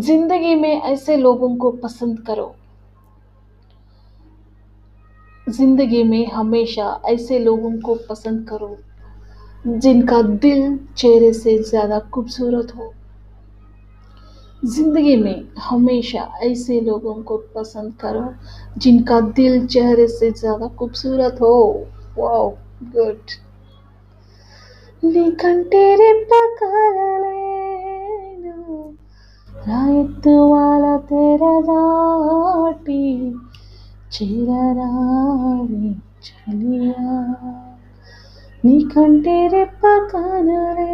ज़िंदगी में ऐसे लोगों को पसंद करो। ज़िंदगी में हमेशा ऐसे लोगों को पसंद करो, जिनका दिल चेहरे से ज़्यादा खूबसूरत हो। ज़िंदगी में हमेशा ऐसे लोगों को पसंद करो, जिनका दिल चेहरे से ज़्यादा खूबसूरत हो। वाओ गुड लेकिन तेरे पास రాయెత్తువాల తెరదాటి చేరరావి చలియా. నీ నీకంటే రెప్ప కనరే